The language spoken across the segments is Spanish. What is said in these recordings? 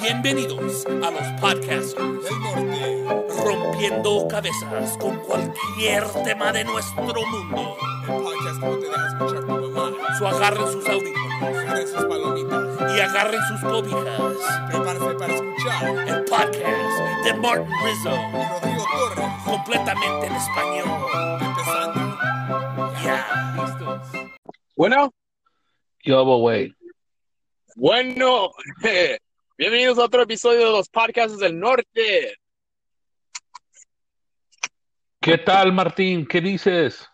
Bienvenidos a los podcasters del norte. rompiendo cabezas con cualquier tema de nuestro mundo. El podcast no te deja escuchar tu mamá. So agarren sus audífonos Agarren sus palomitas. y agarren sus cobijas. Prepárate para escuchar. El podcast de Martin Rizzo, Y Rodrigo Torres. completamente en español. Empezando. Ya. Bueno, Yo, güey. bueno, bienvenidos a otro episodio de los podcasts del norte. ¿Qué tal, Martín? ¿Qué dices?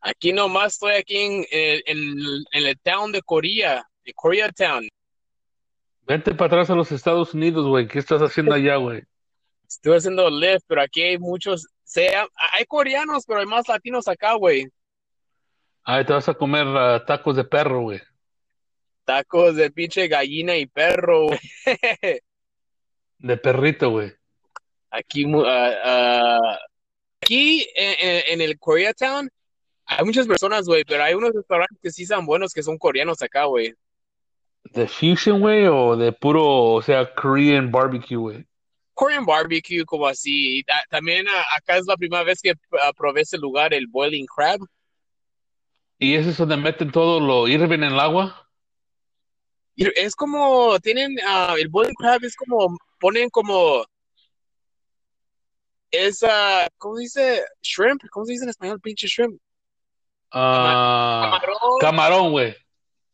Aquí nomás estoy aquí en, en- en- en el town de Corea, de Koreatown. Vente para atrás a los Estados Unidos, güey. ¿Qué estás haciendo allá, güey? Estoy haciendo lift, pero aquí hay muchos, sea, hay coreanos, pero hay más latinos acá, güey. Ahí te vas a comer ah, tacos de perro, güey. Tacos de pinche gallina y perro, güey. De perrito, güey. Aquí, ah, ah, aquí en, en- en el Koreatown hay muchas personas, güey, pero hay unos restaurantes que sí son buenos que son coreanos acá, güey. ¿De fusion, güey? ¿O de puro, o sea, Korean barbecue, güey? Korean barbecue, como así. Y también ah, acá es la primera vez que probé ese lugar, el Boiling Crab. ¿Y ese es donde meten todo lo hirven en el agua? Es como, tienen, ah, el Boiling Crab es como, ponen como, es, ah, ¿cómo dice? Shrimp, ¿cómo se dice en español, pinche shrimp? Ah, Camarón, camarón, güey.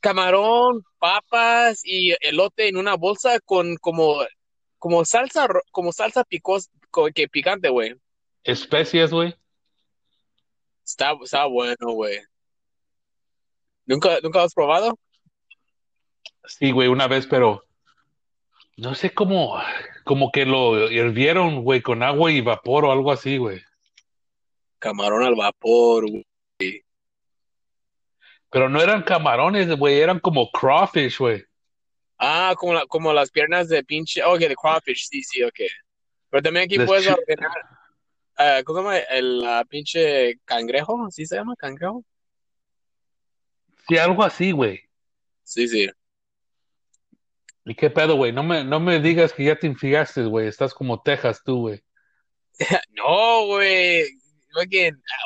camarón, papas y elote en una bolsa con como, como salsa, como salsa picos, co- que picante, güey. Especias, güey. Está, está bueno, güey. ¿Nunca, nunca lo has probado? Sí, güey, una vez, pero no sé cómo, como que lo hirvieron, güey, con agua y vapor o algo así, güey. Camarón al vapor, güey. Pero no eran camarones, güey, eran como crawfish, güey. Ah, como, la- como las piernas de pinche. Ok, de crawfish, sí, sí, ok. Pero también aquí De puedes ordenar. ah, ¿cómo se llama? El pinche cangrejo, ¿sí se llama? ¿Cangrejo? Sí, algo así, güey. Sí, sí. ¿Y qué pedo, güey? No me, no me digas que ya te enfriaste, güey. Estás como Texas tú, güey. No, güey.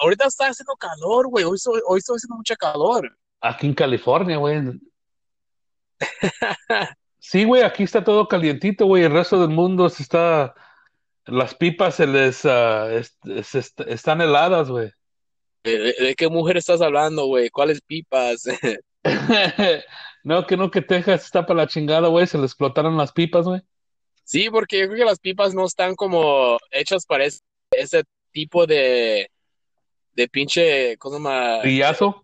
Ahorita está haciendo calor, güey. Hoy, estoy- hoy está haciendo mucha calor. Aquí en California, güey. Sí, güey, aquí está todo calientito, güey. El resto del mundo se está... Las pipas se les... ah, es- se est- están heladas, güey. ¿De, de- de qué mujer estás hablando, güey? ¿Cuáles pipas? No, que no, que Texas está para la chingada, güey. Se le explotaron las pipas, güey. Sí, porque yo creo que las pipas no están como hechas para ese, ese tipo de, de pinche, ¿cómo se llama? Frillazo.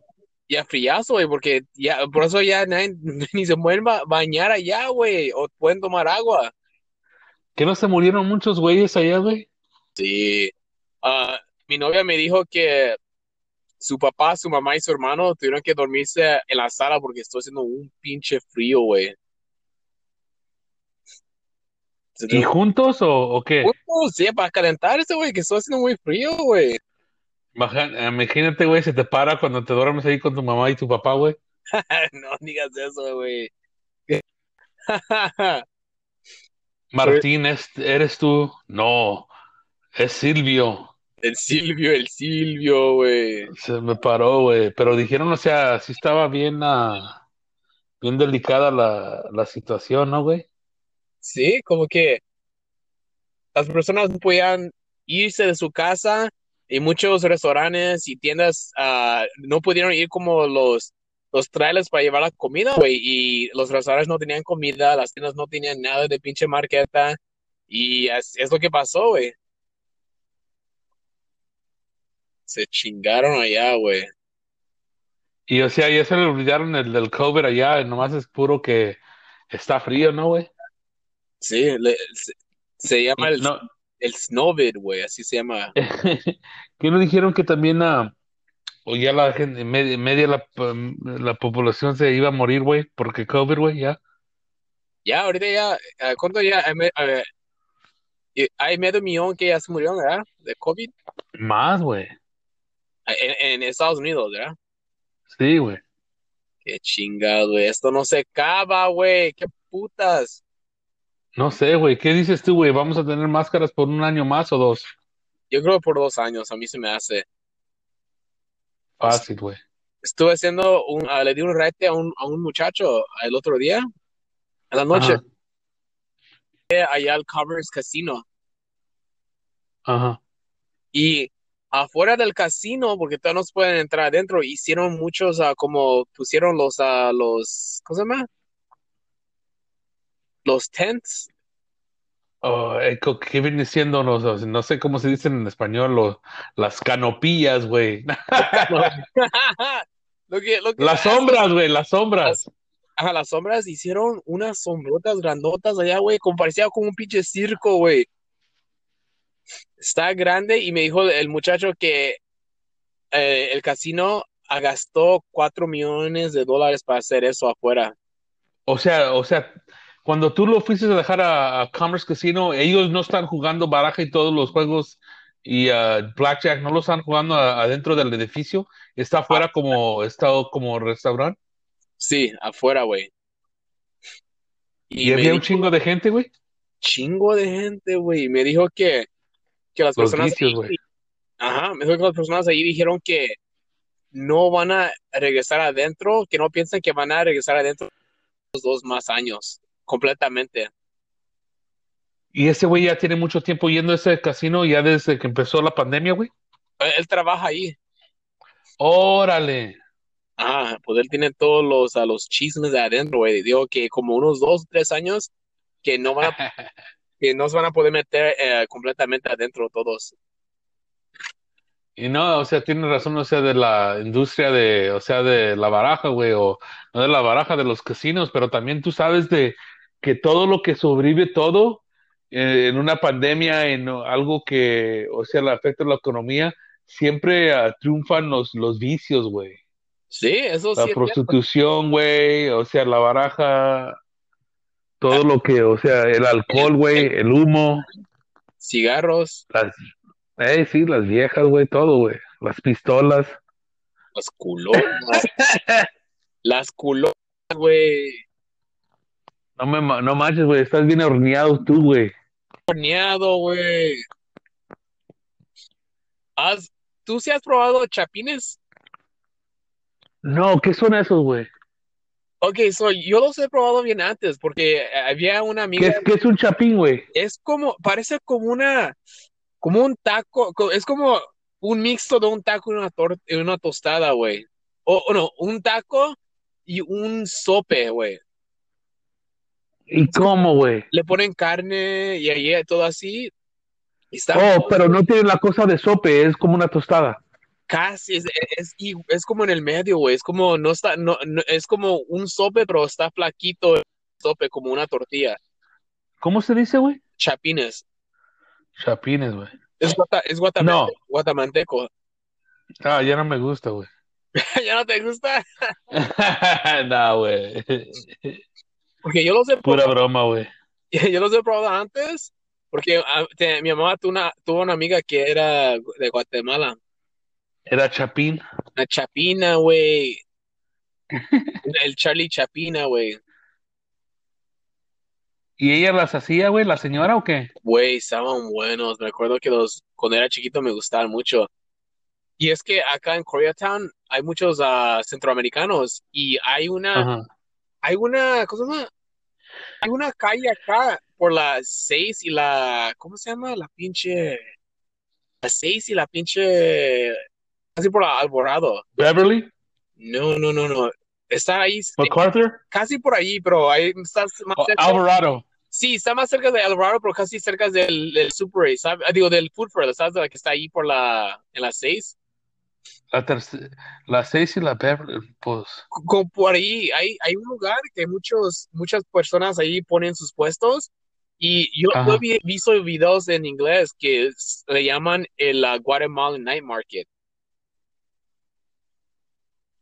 Ya friazo, güey, porque ya, por eso ya nadie, ni se pueden ba- bañar allá, güey, o pueden tomar agua. Que no se murieron muchos güeyes allá, güey. Sí. Ah, mi novia me dijo que su papá, su mamá y su hermano tuvieron que dormirse en la sala porque estoy haciendo un pinche frío, güey. ¿Y juntos o, o qué? Uh, sí, para calentarse, güey, que estoy haciendo muy frío, güey. Imagínate, güey, se te para cuando te duermes ahí con tu mamá y tu papá, güey. No digas eso, güey. Martín, ¿es- ¿eres tú? No, es Silvio. El Silvio, el Silvio, güey. Se me paró, güey. Pero dijeron, o sea, sí estaba bien, ah, bien delicada la, la situación, ¿no, güey? Sí, como que las personas no podían irse de su casa y muchos restaurantes y tiendas ah, no pudieron ir como los, los trailers para llevar la comida, güey. Y los restaurantes no tenían comida, las tiendas no tenían nada de pinche marqueta. Y es, es lo que pasó, güey. Se chingaron allá, güey. Y, o sea, ya se le olvidaron el del COVID allá, nomás es puro que está frío, ¿no, güey? Sí, le- se, se llama el, No, el Snowvid, güey, así se llama. que no dijeron que también, ah, o ya la gente, media, media la, la población se iba a morir, güey, porque COVID, güey, ya. Ya, ahorita ya, ¿cuánto ya? A ver, hay medio millón que ya se murieron, ¿verdad? De COVID Más, güey. En, en Estados Unidos, ¿verdad? Sí, güey. Qué chingado, güey. Esto no se acaba, güey. Qué putas. No sé, güey. ¿Qué dices tú, güey? ¿Vamos a tener máscaras por un año más o dos? Yo creo por dos años, a mí se me hace. Fácil, güey. Estuve haciendo un, ah, le di un rete a un, a un muchacho el otro día, en la noche, Ajá, allá al Commerce Casino. ajá. Y afuera del casino, porque todavía no pueden entrar adentro, hicieron muchos, ah, como pusieron los, ah, los, ¿cómo se llama? Los tents. Oh, eh, ¿qué viene siendo? No, no sé cómo se dicen en español, lo- las canopillas, güey. Lo que, lo que Las sombras, güey, las sombras. Las, ajá, las sombras hicieron unas sombrotas grandotas allá, güey, como parecía como un pinche circo, güey. Está grande y me dijo el muchacho que eh, el casino ah, gastó cuatro millones de dólares para hacer eso afuera. O sea, o sea, cuando tú lo fuiste a dejar a, a Commerce Casino, ellos no están jugando baraja y todos los juegos y ah, Blackjack no lo están jugando adentro del edificio, está Ah, afuera como, está como restaurante. sí, afuera, güey. Y había un chingo de gente, güey. chingo de gente, güey. Me dijo que, que las Los personas vicios, ahí, güey. ajá, me dijo que las personas ahí dijeron que no van a regresar adentro, que no piensan que van a regresar adentro los dos más años, completamente. Y ese güey ya tiene mucho tiempo yendo a ese casino ya desde que empezó la pandemia, güey. Él, él trabaja ahí. Órale. Ah, pues él tiene todos los, a los chismes de adentro, güey. Digo que como unos dos, tres años que no van a, que no se van a poder meter eh, completamente adentro todos. Y no, o sea, tiene razón, o sea, de la industria de, o sea, de la baraja, güey, o no de la baraja de los casinos, pero también tú sabes de que todo lo que sobrevive todo eh, en una pandemia, en algo que, o sea, le afecta a la economía, siempre ah, triunfan los, los vicios, güey. Sí, eso La sí cierto. prostitución, güey, o sea, la baraja, todo lo que, o sea, el alcohol, güey, el humo, Cigarros, las, eh, sí, las viejas, güey, todo, güey, las pistolas. las culonas, las culonas, güey. No me, no manches, güey, estás bien horneado tú, güey. Horneado, güey. ¿Has, ¿Tú sí has probado chapines? No, ¿qué son esos, güey? Ok, so yo los he probado bien antes porque había una ¿Qué amiga, es, qué es un chapín, güey? es como, parece como una, como un taco, co- es como un mixto de un taco y una, tor- y una tostada, güey. O, o no, un taco y un sope, güey. ¿Y cómo, güey? Le ponen carne y ahí todo así. Y está Oh, pero no tiene la cosa de sope, es como una tostada. Casi, es, es, es como en el medio, güey. Es como, no está, no, no- es como un sope, pero está flaquito el sope, como una tortilla. ¿Cómo se dice, güey? Chapines. Chapines, güey. Es, guata, es No, guatamante- guatamanteco. ah, ya no me gusta, güey. ¿Ya no te gusta? No, güey. Porque yo los he Pura probado, broma, güey. yo los he probado antes, porque ah, te- mi mamá tuvo una, tuvo una amiga que era de Guatemala, Era chapín. una chapina, güey, el Charlie Chapina, güey, ¿Y ella las hacía, güey, la señora o qué? güey, estaban buenos, me acuerdo que los, cuando era chiquito me gustaban mucho, y es que acá en Koreatown hay muchos ah, centroamericanos, y hay una, Ajá. hay una, ¿cómo se llama? Hay una calle acá por la 6 y la, ¿cómo se llama? La pinche, la 6 y la pinche, casi por Alborado. Beverly, No, no, no, no. Está ahí, eh, MacArthur, casi por ahí, pero ahí está más o cerca. Alvarado. Sí, está más cerca de Alvarado, pero casi cerca del, del Super 8, ¿sabes? Ah, Digo, del Food Fair, ¿sabes? De la que está ahí por la, en la 6. La tercera, la seis y la Beverly, pues. Como por ahí, hay, hay un lugar que muchos, muchas personas ahí ponen sus puestos. Y yo, yo he visto videos en inglés que le llaman el uh, Guatemalan Night Market.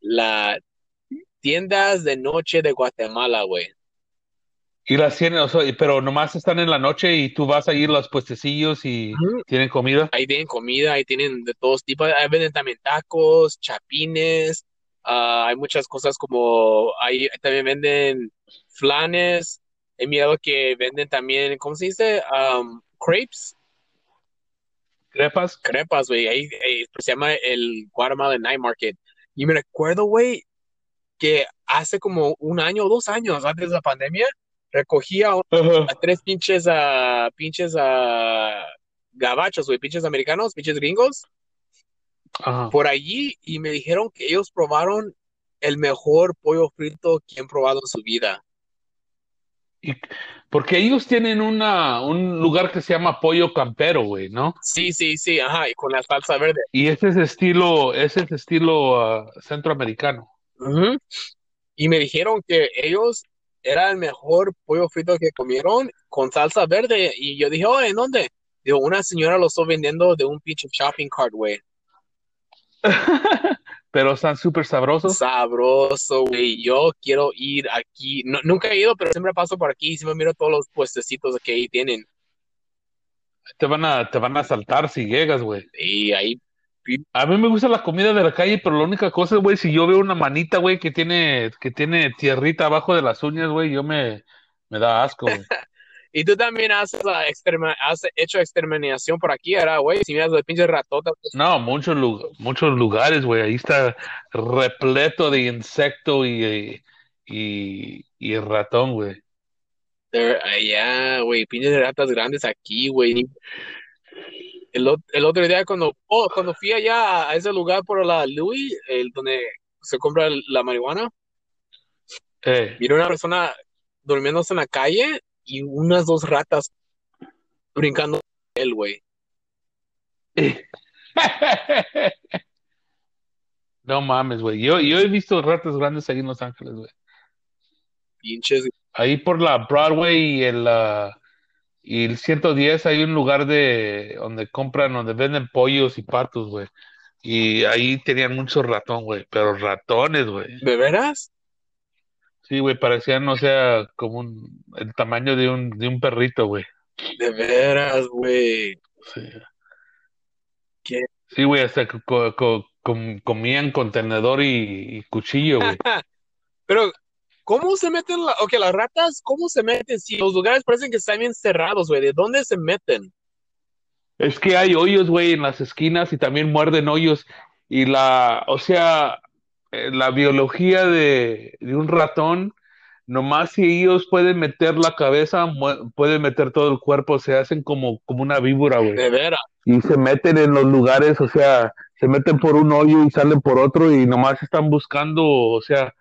La tiendas de noche de Guatemala, güey. Y las tienen, o sea, pero nomás están en la noche y tú vas a ir a los puestecillos y tienen comida. Ahí tienen comida, ahí tienen de todos tipos. Ahí venden también tacos, chapines, Ah, hay muchas cosas como, ahí también venden flanes. He mirado que venden también, ¿cómo se dice? Um, crepes. Crepas. crepas, güey. Ahí, ahí, pues, se llama el Guatemala Night Market. Y me recuerdo, güey, que hace como un año o dos años antes de la pandemia, recogía a, tres pinches, a pinches a gabachos, güey, pinches americanos, pinches gringos, por allí y me dijeron que ellos probaron el mejor pollo frito que han probado en su vida. Y- porque ellos tienen una, un lugar que se llama Pollo Campero, güey, ¿no? Sí, sí, sí, ajá, y con la salsa verde. Y ese es estilo, ese es estilo ah, centroamericano. Y me dijeron que ellos era el mejor pollo frito que comieron con salsa verde. Y yo dije, oh, ¿en dónde? Digo, una señora lo está vendiendo de un pinche shopping cart, güey. Pero están súper sabrosos. Sabroso, güey. Yo quiero ir aquí. No- nunca he ido, pero siempre paso por aquí y siempre miro todos los puestecitos que ahí tienen. Te van a, te van a saltar si llegas, güey. Y ahí, A mí me gusta la comida de la calle, pero la única cosa, güey, si yo veo una manita, güey, que tiene, que tiene tierrita abajo de las uñas, güey, yo me, me da asco, güey. y tú también has, exterma- has hecho exterminación por aquí, ¿verdad, güey? Si miras los pinches ratotas. pues, No, muchos, lu- muchos lugares, güey, ahí está repleto de insecto y, y, y ratón, güey. Allá, güey, pinches ratas grandes aquí, güey. El, el otro día cuando, oh, cuando fui allá a ese lugar por la Louis, el donde se compra la marihuana, Eh. miré una persona durmiéndose en la calle y unas dos ratas brincando él, güey. No mames, güey. Yo, yo he visto ratas grandes ahí en Los Ángeles, güey. Pinches. Ahí por la Broadway y el, ah, y el 110 hay un lugar de donde compran, donde venden pollos y patos, güey. Y ahí tenían mucho ratón, güey. Pero ratones, güey. ¿De veras? Sí, güey, parecían, o sea, como un, el tamaño de un, de un perrito, güey. De veras, güey. Sí. ¿Qué? Sí, güey, hasta que co- co- com- comían con tenedor y, y cuchillo, güey. Pero, ¿cómo se meten la, ok, las ratas, cómo se meten? Si los lugares parecen que están bien cerrados, güey, ¿de dónde se meten? Es que hay hoyos, güey, en las esquinas y también muerden hoyos. Y la, o sea, eh, la biología de, de un ratón, nomás si ellos pueden meter la cabeza, pueden meter todo el cuerpo, se hacen como, como una víbora, güey. De veras. Y se meten en los lugares, o sea, se meten por un hoyo y salen por otro y nomás están buscando, o sea,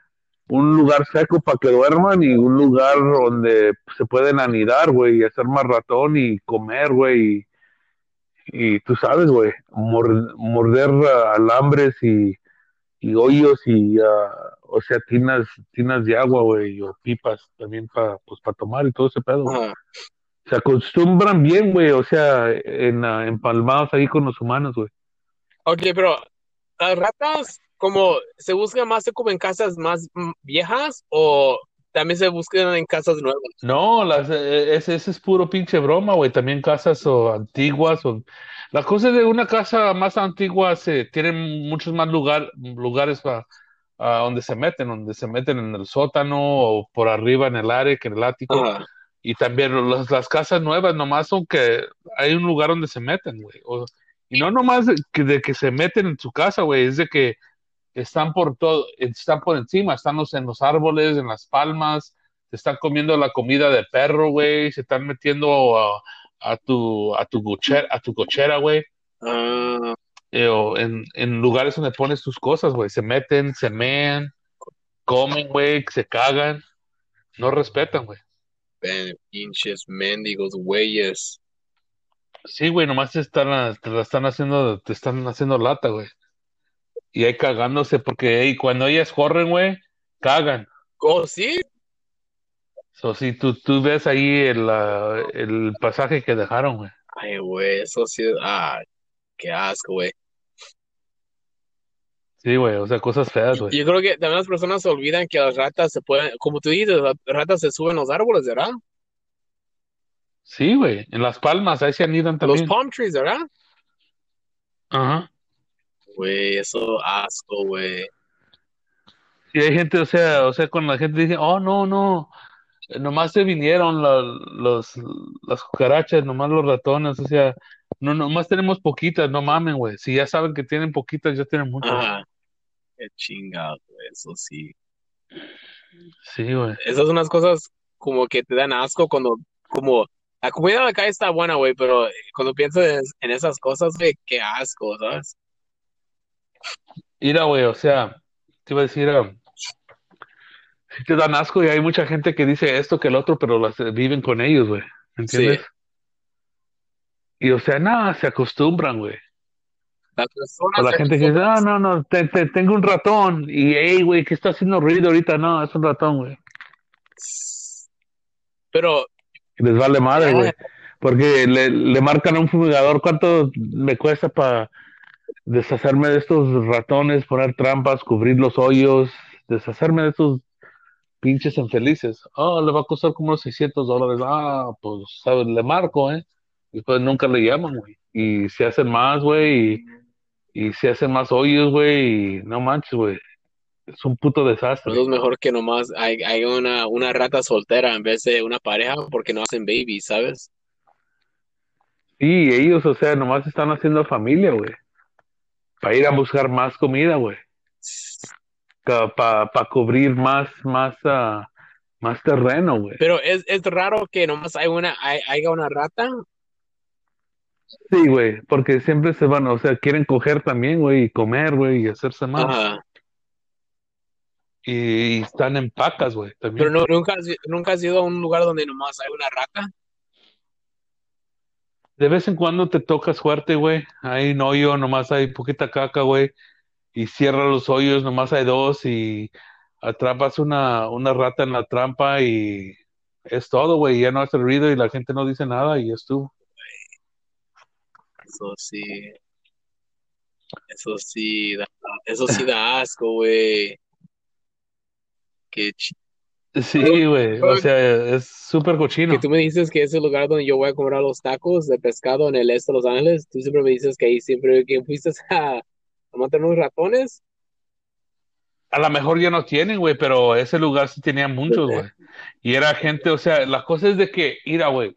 un lugar seco para que duerman y un lugar donde se pueden anidar, güey, y hacer más ratón y comer, güey. Y, y tú sabes, güey, mor- morder alambres y, y hoyos y, ah, o sea, tinas, tinas de agua, güey, o pipas también para pues, pa tomar y todo ese pedo. Ajá. Se acostumbran bien, güey, o sea, en, ah, empalmados ahí con los humanos, güey. Ok, pero las ratas, como se buscan más como en casas más mm, viejas o también se buscan en casas nuevas. No, las, eh, ese, ese es puro pinche broma, güey. También casas o antiguas. O... La cosa de una casa más antigua se tienen muchos más lugar, lugares para donde se meten, donde se meten en el sótano o por arriba en el área que en el ático. Ajá. Y también las, las casas nuevas nomás son que hay un lugar donde se meten, güey. O- y no nomás de que, de que se meten en su casa, güey, es de que están por todo, están por encima, están los, en los árboles, en las palmas, se están comiendo la comida de perro, güey, se están metiendo a, a tu, a tu cochera, a tu cochera, güey, o en, en lugares donde pones tus cosas, güey, se meten, se mean, comen, güey, se cagan, no respetan, güey. pinches mendigos, güeyes. Sí, güey, nomás te están, te la están haciendo, te están haciendo lata, güey. Y ahí cagándose, porque ey, cuando ellas corren, güey, cagan. Oh, sí. So, si tú, tú ves ahí el, el pasaje que dejaron, güey. Ay, güey, eso sí. Ah, qué asco, güey. Sí, güey, o sea, cosas feas, güey. Yo creo que también las personas se olvidan que las ratas se pueden, como tú dices, las ratas se suben a los árboles, ¿verdad? Sí, güey, en Las Palmas, ahí se anidan Los también. palm trees, ¿verdad? Ajá. Güey, eso asco, güey. Y hay gente, o sea, o sea, cuando la gente dice, oh, no, no, nomás se vinieron la- los, las cucarachas, nomás los ratones, o sea, no, nomás tenemos poquitas, no mamen, güey. Si ya saben que tienen poquitas, ya tienen muchas. Ajá. Qué chingado, güey, eso sí. Sí, güey. Esas son unas cosas como que te dan asco cuando, como, la comida de la calle está buena, güey, pero cuando piensas en esas cosas, güey, qué asco, ¿sabes? Mira, güey, o sea, te iba a decir, ah, sí te dan asco y hay mucha gente que dice esto que el otro, pero las eh, viven con ellos, güey. ¿Me Sí. entiendes? Y o sea, nada, se acostumbran, güey. O la se gente que dice, ah, no, no, te, te- tengo un ratón. Y, hey, güey, ¿qué está haciendo ruido ahorita? No, es un ratón, güey. Pero, les vale madre, güey. Porque le, le marcan a un fumigador, ¿cuánto me cuesta para deshacerme de estos ratones, poner trampas, cubrir los hoyos, deshacerme de estos pinches infelices? Oh, le va a costar como unos 600 dólares. Ah, pues, ¿sabes? Le marco, ¿eh? Y pues nunca le llaman, güey. Y se hacen más, güey, y, y se hacen más hoyos, güey, y no manches, güey. Es un puto desastre. es mejor que nomás hay, hay una, una rata soltera en vez de una pareja porque no hacen babies, ¿sabes? Sí, ellos, o sea, nomás están haciendo familia, güey. Para ir a buscar más comida, güey. Para cubrir más, más, ah, más terreno, güey. Pero es, es raro que nomás hay una, hay, haya una rata. Sí, güey, porque siempre se van, o sea, quieren coger también, güey, y comer, güey, y hacerse más. Ajá. Y, y están en pacas, güey, Pero no, nunca, has, nunca has ido a un lugar donde nomás hay una rata. De vez en cuando te toca suerte, güey. Hay un hoyo, nomás hay poquita caca, güey. Y cierra los hoyos, nomás hay dos y atrapas una, una rata en la trampa y es todo, güey. Ya no hace ruido y la gente no dice nada y es tú. Eso sí, eso sí, da, eso sí da asco, güey. Qué ch- Sí, güey. O sea, es súper que cochino. tú me dices que es el lugar donde yo voy a comprar los tacos de pescado en el este de Los Ángeles. Tú siempre me dices que ahí siempre que fuiste a, a matar unos ratones. A lo mejor ya no tienen, güey, pero ese lugar sí tenía muchos, güey. Y era gente, o sea, la cosa es de que, mira, güey,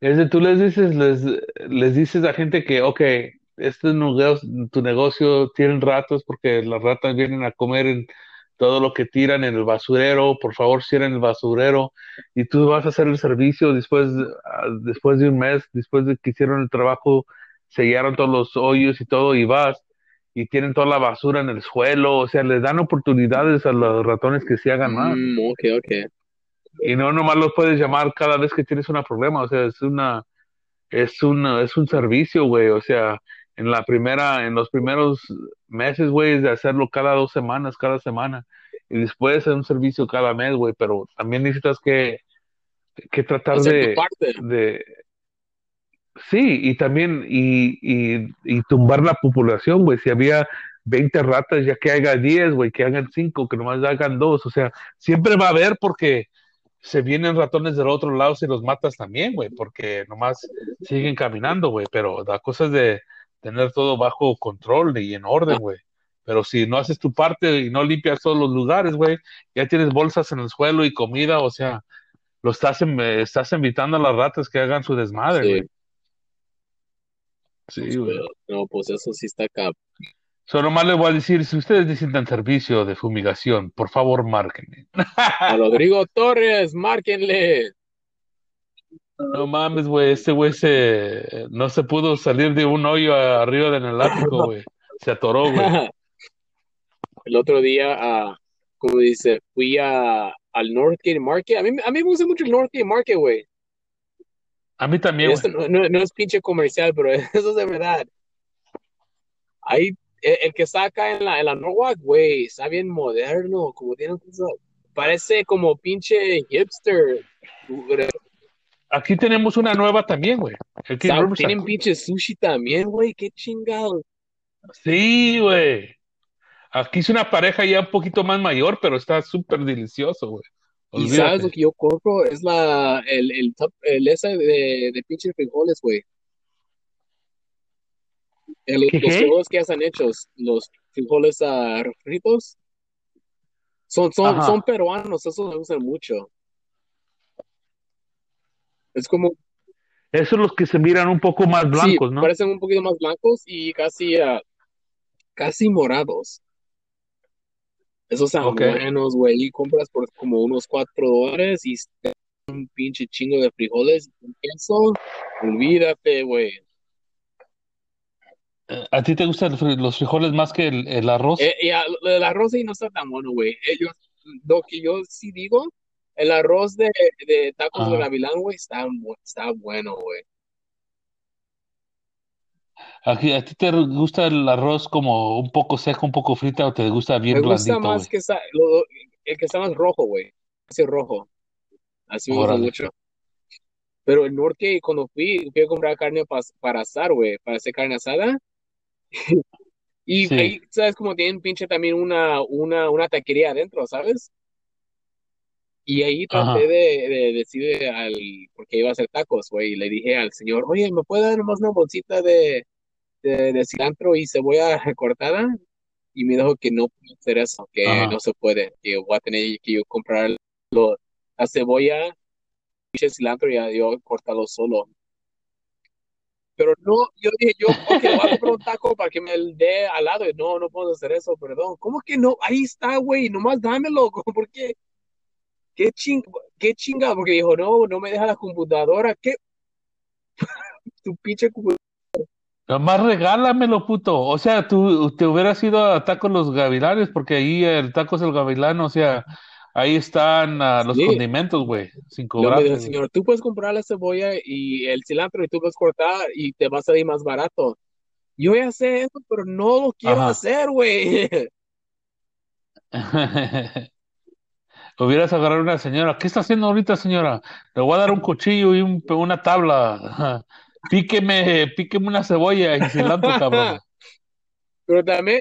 es de tú les dices, les, les dices a gente que, ok, este negocio, tu negocio tienen ratas porque las ratas vienen a comer en todo lo que tiran en el basurero, por favor cierren el basurero y tú vas a hacer el servicio después, ah, después de un mes, después de que hicieron el trabajo, sellaron todos los hoyos y todo y vas y tienen toda la basura en el suelo, o sea, les dan oportunidades a los ratones que se hagan más. Mm, ok, ok. Y no nomás los puedes llamar cada vez que tienes un problema, o sea, es una, es una, es un servicio, güey, o sea, en la primera, en los primeros meses, güey, de hacerlo cada dos semanas, cada semana, y después es un servicio cada mes, güey, pero también necesitas que, que tratar Hacer de, sí, y también, y, y, y tumbar la población, güey, si había 20 ratas, ya que haga 10, güey, que hagan 5, que nomás hagan 2, o sea, siempre va a haber porque se vienen ratones del otro lado si los matas también, güey, porque nomás siguen caminando, güey, pero la cosa es de tener todo bajo control y en orden, güey. Pero si no haces tu parte y no limpias todos los lugares, güey, ya tienes bolsas en el suelo y comida, o sea, lo estás, en- estás invitando a las ratas que hagan su desmadre, güey. Sí, güey. Pero, no, pues eso sí está acá. Solo nomás les voy a decir, si ustedes necesitan servicio de fumigación, por favor, márquenme. A Rodrigo Torres, márquenle. No mames, güey, este güey se no se pudo salir de un hoyo arriba del el ático, güey. Se atoró, güey. El otro día, ah, como dice, fui a, al Northgate Market. A mí, a mí me gusta mucho el Northgate Market, güey. A mí también, Esto no, no, no es pinche comercial, pero eso es de verdad. Ahí, el, el que está acá en la, en la Norwalk, güey, está bien moderno, como tiene. Parece como pinche hipster. Aquí tenemos una nueva también, güey. Tienen pinche sushi también, güey, qué chingado. Sí, güey. Aquí es una pareja ya un poquito más mayor, pero está súper delicioso, güey. Y sabes lo que yo compro es la, el, el, top- el ese de, de pinche frijoles, güey. El- ¿Qué, los frijoles que están hechos, los frijoles ah, fritos. Son, son, Ajá. son peruanos, esos me gustan mucho. Es como, Esos los que se miran un poco más sí, blancos, ¿no? parecen un poquito más blancos y casi, ah, casi morados. Esos están Ok. buenos, güey. Y compras por como unos cuatro dólares y un pinche chingo de frijoles y queso. Olvídate, güey. Eh, ¿A ti te gustan los fri- los frijoles más que el, el arroz? Eh, arroz ahí no está tan bueno, güey. Ellos, lo que yo sí digo, el arroz de, de tacos de gavilán, güey, está, está bueno, güey. ¿A, ti a ti te gusta el arroz como un poco seco, un poco frita o te gusta bien Me gusta blandito, más güey? que está, lo- el que está más rojo, güey. Ese rojo. Así me gusta Órale. mucho. Pero el norte, cuando fui, fui a comprar carne pas- para asar, güey, para hacer carne asada. Y Sí. ahí, ¿sabes? Como tienen pinche también una, una, una taquería adentro, ¿sabes? Y ahí traté de, de decirle al, porque iba a hacer tacos, güey, y le dije al señor, oye, ¿me puede dar nomás una bolsita de, de, de cilantro y cebolla cortada? Y me dijo que no puedo hacer eso, que Ajá. no se puede, que voy a tener que yo comprar lo- la cebolla, pinche cilantro y yo cortarlo solo. Pero no, yo dije, yo, ok, voy a comprar un taco para que me dé al lado. Y no, no puedo hacer eso, perdón. ¿Cómo que no? Ahí está, güey, nomás dámelo. ¿Por qué? ¿Qué ching, qué chinga? Porque dijo, no, no me deja la computadora. ¿Qué? Tu pinche computadora. Nomás regálamelo, puto. O sea, tú te hubieras ido a Tacos Los Gavilanes, porque ahí el Tacos El Gavilán, o sea, ahí están ah, los Sí. condimentos, güey, sin el güey. señor, tú puedes comprar la cebolla y el cilantro y tú puedes cortar y te va a salir más barato. Yo ya sé eso, pero no lo quiero Ajá. hacer, güey. Hubieras agarrado a una señora. ¿Qué está haciendo ahorita, señora? Le voy a dar un cuchillo y un- una tabla. Píqueme, píqueme una cebolla y cilantro, cabrón. Pero también,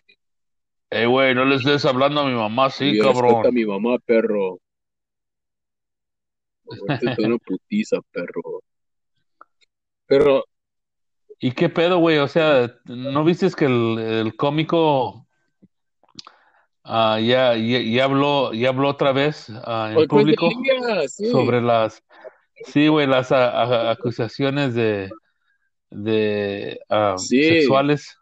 Eh, güey, no le estés hablando a mi mamá y respeta a cabrón. mi mamá, perro. Ahorita te doy una putiza, perro. Pero, ¿Y qué pedo, güey? O sea, ¿no viste que el, el cómico ah, ya, ya, ya habló, ya habló otra vez ah, en público sí. sobre las, sí, güey, las a- a- acusaciones de, de ah, Sí. sexuales?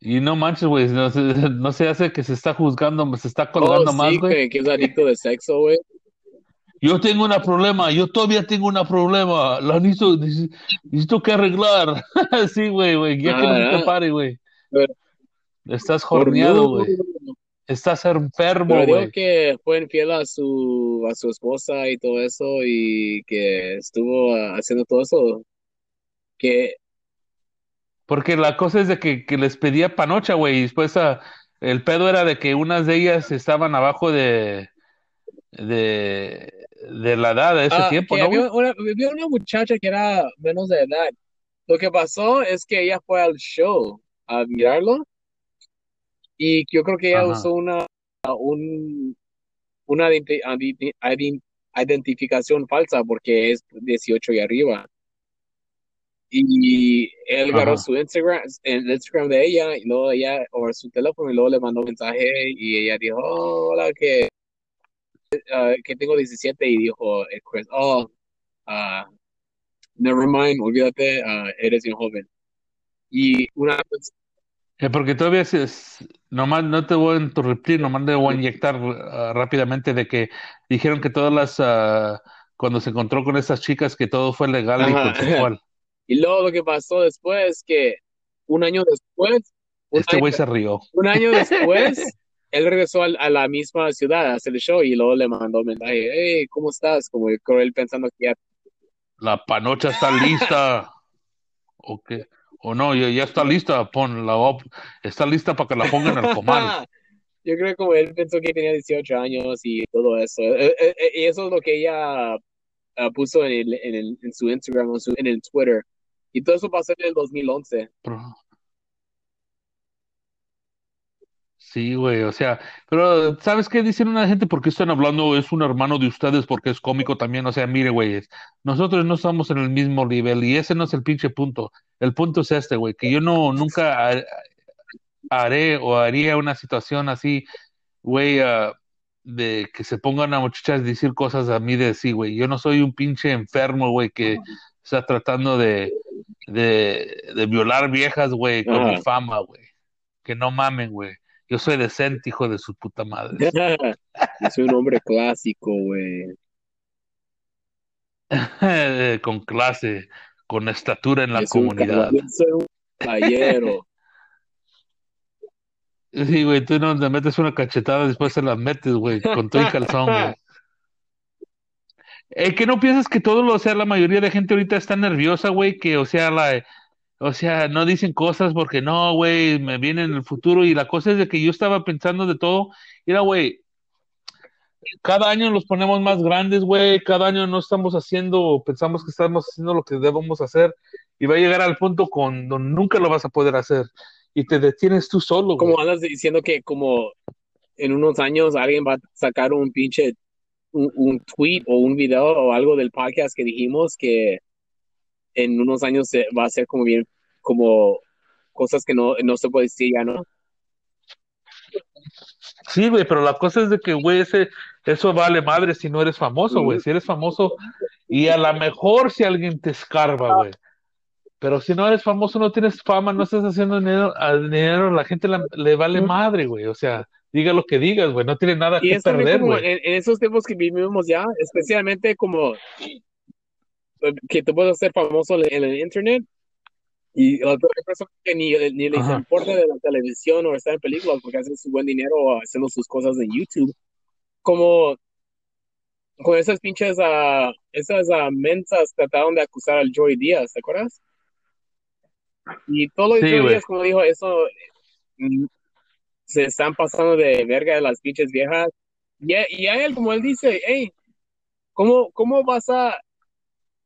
Y no manches, güey, no, se- no se hace que se está juzgando, se está Oh, colgando más, sí, güey. que, es adicto de sexo, güey. Yo tengo un problema, yo todavía tengo un problema, la necesito, necesito que arreglar. Sí, güey, güey, ya que no se Ah, te pare, güey. Pero- Estás jorneado, güey. Estás enfermo, güey. que fue infiel a su, a su esposa y todo eso y que estuvo ah, haciendo todo eso. Que, Porque la cosa es de que, que les pedía panocha, güey, y después ah, el pedo era de que unas de ellas estaban abajo de, de, de la edad de ese ah, tiempo, ¿no, güey? había una, había una muchacha que era menos de edad. Lo que pasó es que ella fue al show a mirarlo y yo creo que ella Ajá. usó una, un, una identi- identi- ident- identificación falsa porque es 18 y arriba. Y él agarró Ajá. su Instagram, el Instagram de ella, y luego ella, o su teléfono, y luego le mandó un mensaje, y ella dijo, oh, hola, que, ah, que tengo 17, y dijo el Chris, oh, ah, never mind, olvídate, ah, eres un joven. Y una Eh, porque todavía es, es- nomás no te voy a interrumpir, nomás te voy a inyectar ah, rápidamente de que dijeron que todas las, ah, cuando se encontró con estas chicas, que todo fue legal y Ajá. consensual. y luego lo que pasó después, que un año después, un Este güey se rió. un año después, él regresó a, la misma ciudad a hacer el show, y luego le mandó un mensaje, hey, ¿cómo estás? Como él pensando que ya La panocha está lista. ¿O qué? O no, ya, ya está lista. Pon la op- está lista para que la pongan al comal. Yo creo que como él pensó que tenía 18 años y todo eso. Eh, eh, eh, y eso es lo que ella ah, puso en, el, en, el- en su Instagram o su- en el Twitter. Y todo eso pasó en el 2011. Pero- Sí, güey, o sea, pero ¿sabes qué dicen una gente? ¿Por qué están hablando? Es un hermano de ustedes porque es cómico también. O sea, mire, güey, nosotros no estamos en el mismo nivel y ese no es el pinche punto. El punto es este, güey, que yo no, nunca, ah, haré o haría una situación así, güey, ah, de que se pongan a muchachas a decir cosas a mí de sí, güey. Yo no soy un pinche enfermo, güey, que está tratando de, de, de violar viejas, güey, con mi fama, güey. Que no mamen, güey. Yo soy decente, hijo de su puta madre. Yo soy un hombre clásico, güey. con clase, con estatura en la un comunidad. caballero, soy un caballero. Sí, güey, tú no te metes una cachetada, después se la metes, güey, con todo y calzón, güey. Eh, que no piensas que todo lo, o sea, la mayoría de gente ahorita está nerviosa, güey, que, o sea, la, o sea, no dicen cosas porque no, güey, me viene en el futuro. Y la cosa es de que yo estaba pensando de todo, mira, güey, cada año los ponemos más grandes, güey, cada año no estamos haciendo, pensamos que estamos haciendo lo que debemos hacer. Y va a llegar al punto donde nunca lo vas a poder hacer. Y te detienes tú solo. Como andas diciendo que como en unos años alguien va a sacar un pinche un tweet o un video o algo del podcast que dijimos que en unos años va a ser como bien como cosas que no, no se puede decir ya, ¿no? Sí, güey, pero la cosa es de que, güey, ese, eso vale madre si no eres famoso, güey. Si eres famoso, y a lo mejor si alguien te escarba, güey. Pero si no eres famoso, no tienes fama, no estás haciendo dinero, a dinero la gente la- le vale madre, güey. O sea, diga lo que digas, güey, no tiene nada Y que perder, güey. en, en esos tiempos que vivimos ya, especialmente como que te puedes hacer famoso en el internet y las personas que ni, ni les Ajá. importa de la televisión o estar en películas porque hacen su buen dinero haciendo sus cosas en YouTube, como con esas pinches, ah, esas ah, mensas trataron de acusar al Joey Díaz, ¿te acuerdas? Y todo lo de Sí. Díaz, como dijo, eso mm, se están pasando de verga de las pinches viejas. Y, y a él, como él dice, hey, ¿cómo, cómo vas a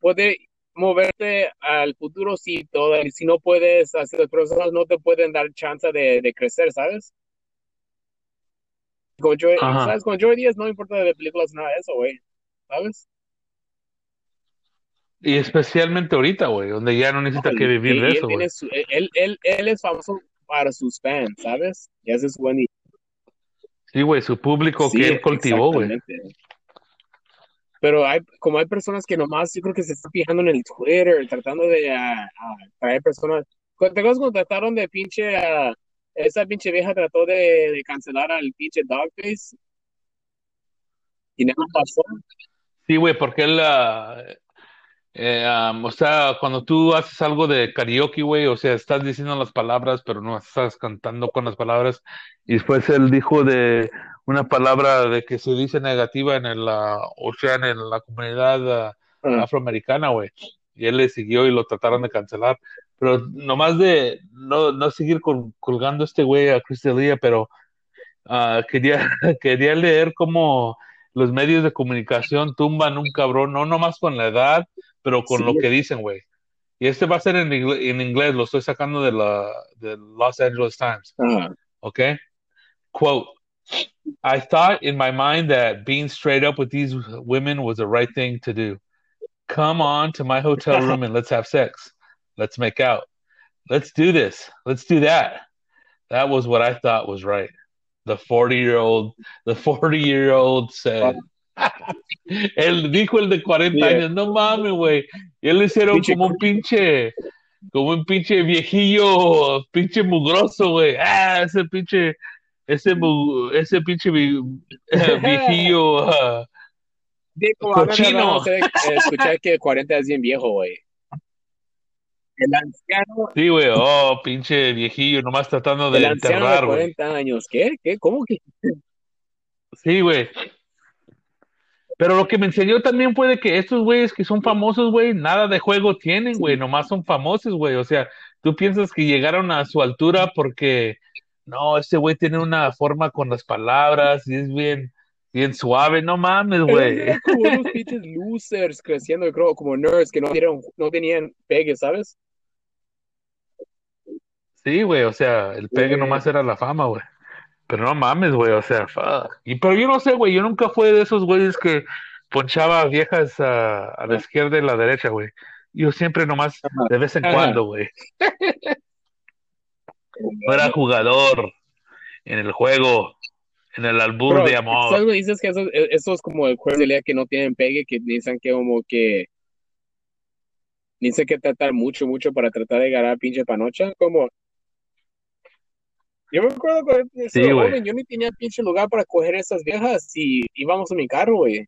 poder moverte al futuro si, todo, si no puedes, si las personas no te pueden dar chance de, de crecer, ¿sabes? Con Joey, Ajá. ¿sabes? Con Joey Díaz no importa de películas nada de eso, güey, ¿sabes? Y especialmente ahorita, güey, donde ya no necesita que vivir Y de eso, güey. él, él, él es famoso para sus fans, ¿sabes? Y hace su buen Sí, güey, su público Sí, que él cultivó, güey. Pero hay, como hay personas que nomás, yo creo que se están fijando en el Twitter, tratando de ah, ah, traer personas. ¿Te acuerdas cuando trataron de pinche, ah, esa pinche vieja trató de, cancelar al pinche Dogface? Y nada pasó. Sí, güey, porque él, am, o sea, cuando tú haces algo de karaoke, güey, o sea, estás diciendo las palabras, pero no estás cantando con las palabras. Y después él dijo de una palabra de que se dice negativa en el, ah, o sea, en la comunidad Ah, afroamericana, güey. Y él le siguió y lo trataron de cancelar. Pero nomás de no, no seguir col- colgando este güey a Chris D'Elia, pero ah, quería, quería leer cómo los medios de comunicación tumban un cabrón, no nomás con la edad, pero con Sí. lo que dicen, güey. Y este va a ser en, ingle- en inglés, lo estoy sacando de la de Los Angeles Times, ah, okay? Quote, I thought in my mind that being straight up with these women was the right thing to do. Come on to my hotel room and let's have sex. Let's make out. Let's do this. Let's do that. That was what I thought was right. The 40 year old, the 40 year old said. Él dijo el de 40 Yeah. años, no mames, güey. Y él le hicieron Pinche como un pinche, como un pinche viejillo, pinche mugroso, güey. Ah, ese pinche, ese, ese pinche vi- viejillo. ah, Digo, a mí me Cochino. eh, escuchar que 40 es bien viejo, güey. El anciano, sí, güey, oh, pinche viejillo, nomás tratando de el anciano enterrar, güey. 40 años. ¿Qué? ¿Qué? ¿Cómo que? Sí, güey. Pero lo que me enseñó también fue de que estos güeyes que son famosos, güey, nada de juego tienen, güey, nomás son famosos, güey. O sea, tú piensas que llegaron a su altura porque, no, este güey tiene una forma con las palabras y es bien, bien suave, no mames, güey. como unos pinches losers creciendo, yo creo, como nerds que no, dieron, no tenían pegue, ¿sabes? Sí, güey, o sea, el pegue nomás era la fama, güey. Pero no mames, güey, o sea, fuck. Y pero yo no sé, güey, yo nunca fui de esos güeyes que ponchaba viejas a, a la izquierda y la derecha, güey. Yo siempre nomás de vez en Ajá. cuando, güey. no era jugador en el juego, en el albur Bro, de amor. ¿sabes? Dices que eso, eso es como el juego de lea que no tienen pegue, que dicen que como que dicen que tratar mucho, mucho para tratar de ganar pinche panocha, como yo me acuerdo cuando Sí, joven, yo ni tenía pinche lugar para coger esas viejas y íbamos en mi carro, güey,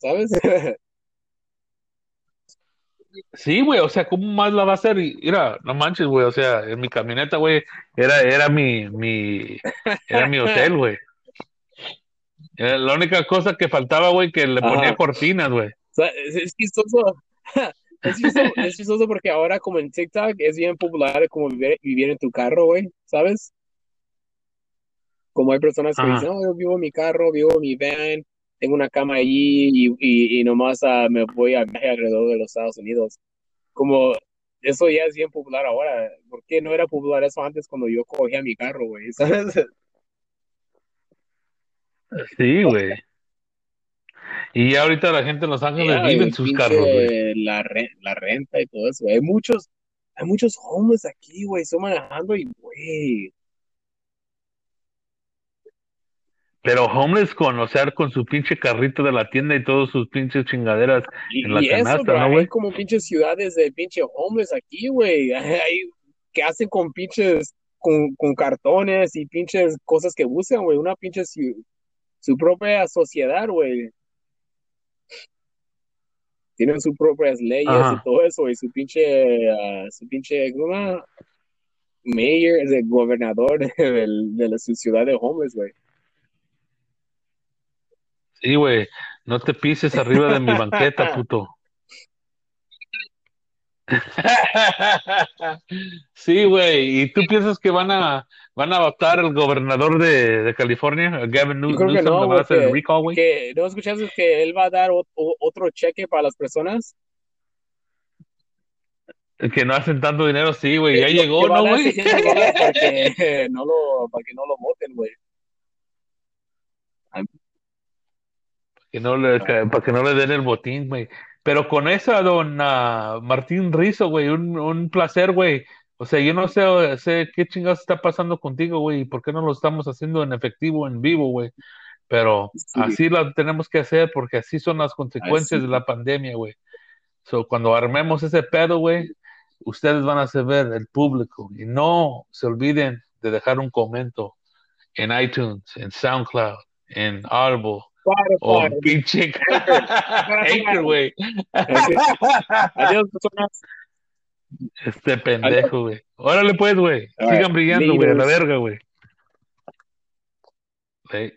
¿sabes? Sí, güey, o sea, ¿cómo más la va a hacer? Mira, no manches, güey, o sea, en mi camioneta, güey, era, era mi, mi, era mi hotel, güey. Era la única cosa que faltaba, güey, que le ponía Ajá. cortinas, güey. O sea, es, es chistoso. Es chistoso, es chistoso porque ahora como en TikTok es bien popular como vivir, vivir en tu carro, güey, ¿sabes? Como hay personas que Ajá. dicen, oh, yo vivo en mi carro, vivo en mi van, tengo una cama allí y, y, y nomás ah, me voy a viaje alrededor de los Estados Unidos. Como eso ya es bien popular ahora. ¿Por qué no era popular eso antes cuando yo cogía mi carro, güey? ¿Sabes? Sí, güey. Y ahorita la gente en Los Ángeles vive en sus pinche, carros, güey. La, re- la renta y todo eso. Hay muchos, hay muchos homeless aquí, güey. Estoy manejando y, güey. Pero homeless con, o sea, con su pinche carrito de la tienda y todos sus pinches chingaderas Y, en la y eso, canasta, bro, ¿no, hay güey? como pinches ciudades de pinche homeless aquí, güey. Hay que hacen con pinches, con, con cartones y pinches cosas que usan, güey. Una pinche su propia sociedad, güey. Tienen sus propias leyes Ajá. y todo eso, y su pinche, ah, su pinche, ¿cómo? Mayor, es el gobernador del- de, la su ciudad de homeless, güey. Sí, güey. No te pises arriba de mi banqueta, puto. Sí, güey. ¿Y tú piensas que van a van a votar el gobernador de, de California, Gavin Yo New- creo que Newsom, no, le van a hacer el porque recall, güey? que, ¿no escuchaste que él va a dar o- otro cheque para las personas? Que no hacen tanto dinero, sí, güey. Ya Que- llegó, que va a ¿no, dar güey? 600 dólares para que no lo, para que no lo voten, güey. Que no le, que- para que no le den el botín, güey. Pero con esa, don ah, Martín Rizo, güey, un, un placer, güey. O sea, yo no sé, sé qué chingados está pasando contigo, güey, y por qué no lo estamos haciendo en efectivo, en vivo, güey. Pero Sí. así lo tenemos que hacer porque así son las consecuencias Así. de la pandemia, güey. So, cuando armemos ese pedo, güey, ustedes van a saber, el público, y no se olviden de dejar un comento en iTunes, en SoundCloud, en Audible, o Spotify. pinche Anchor, güey. Adiós, personas. Este pendejo, güey. Órale pues, güey. All right, Sigan brillando, güey, a la verga, güey. Hey.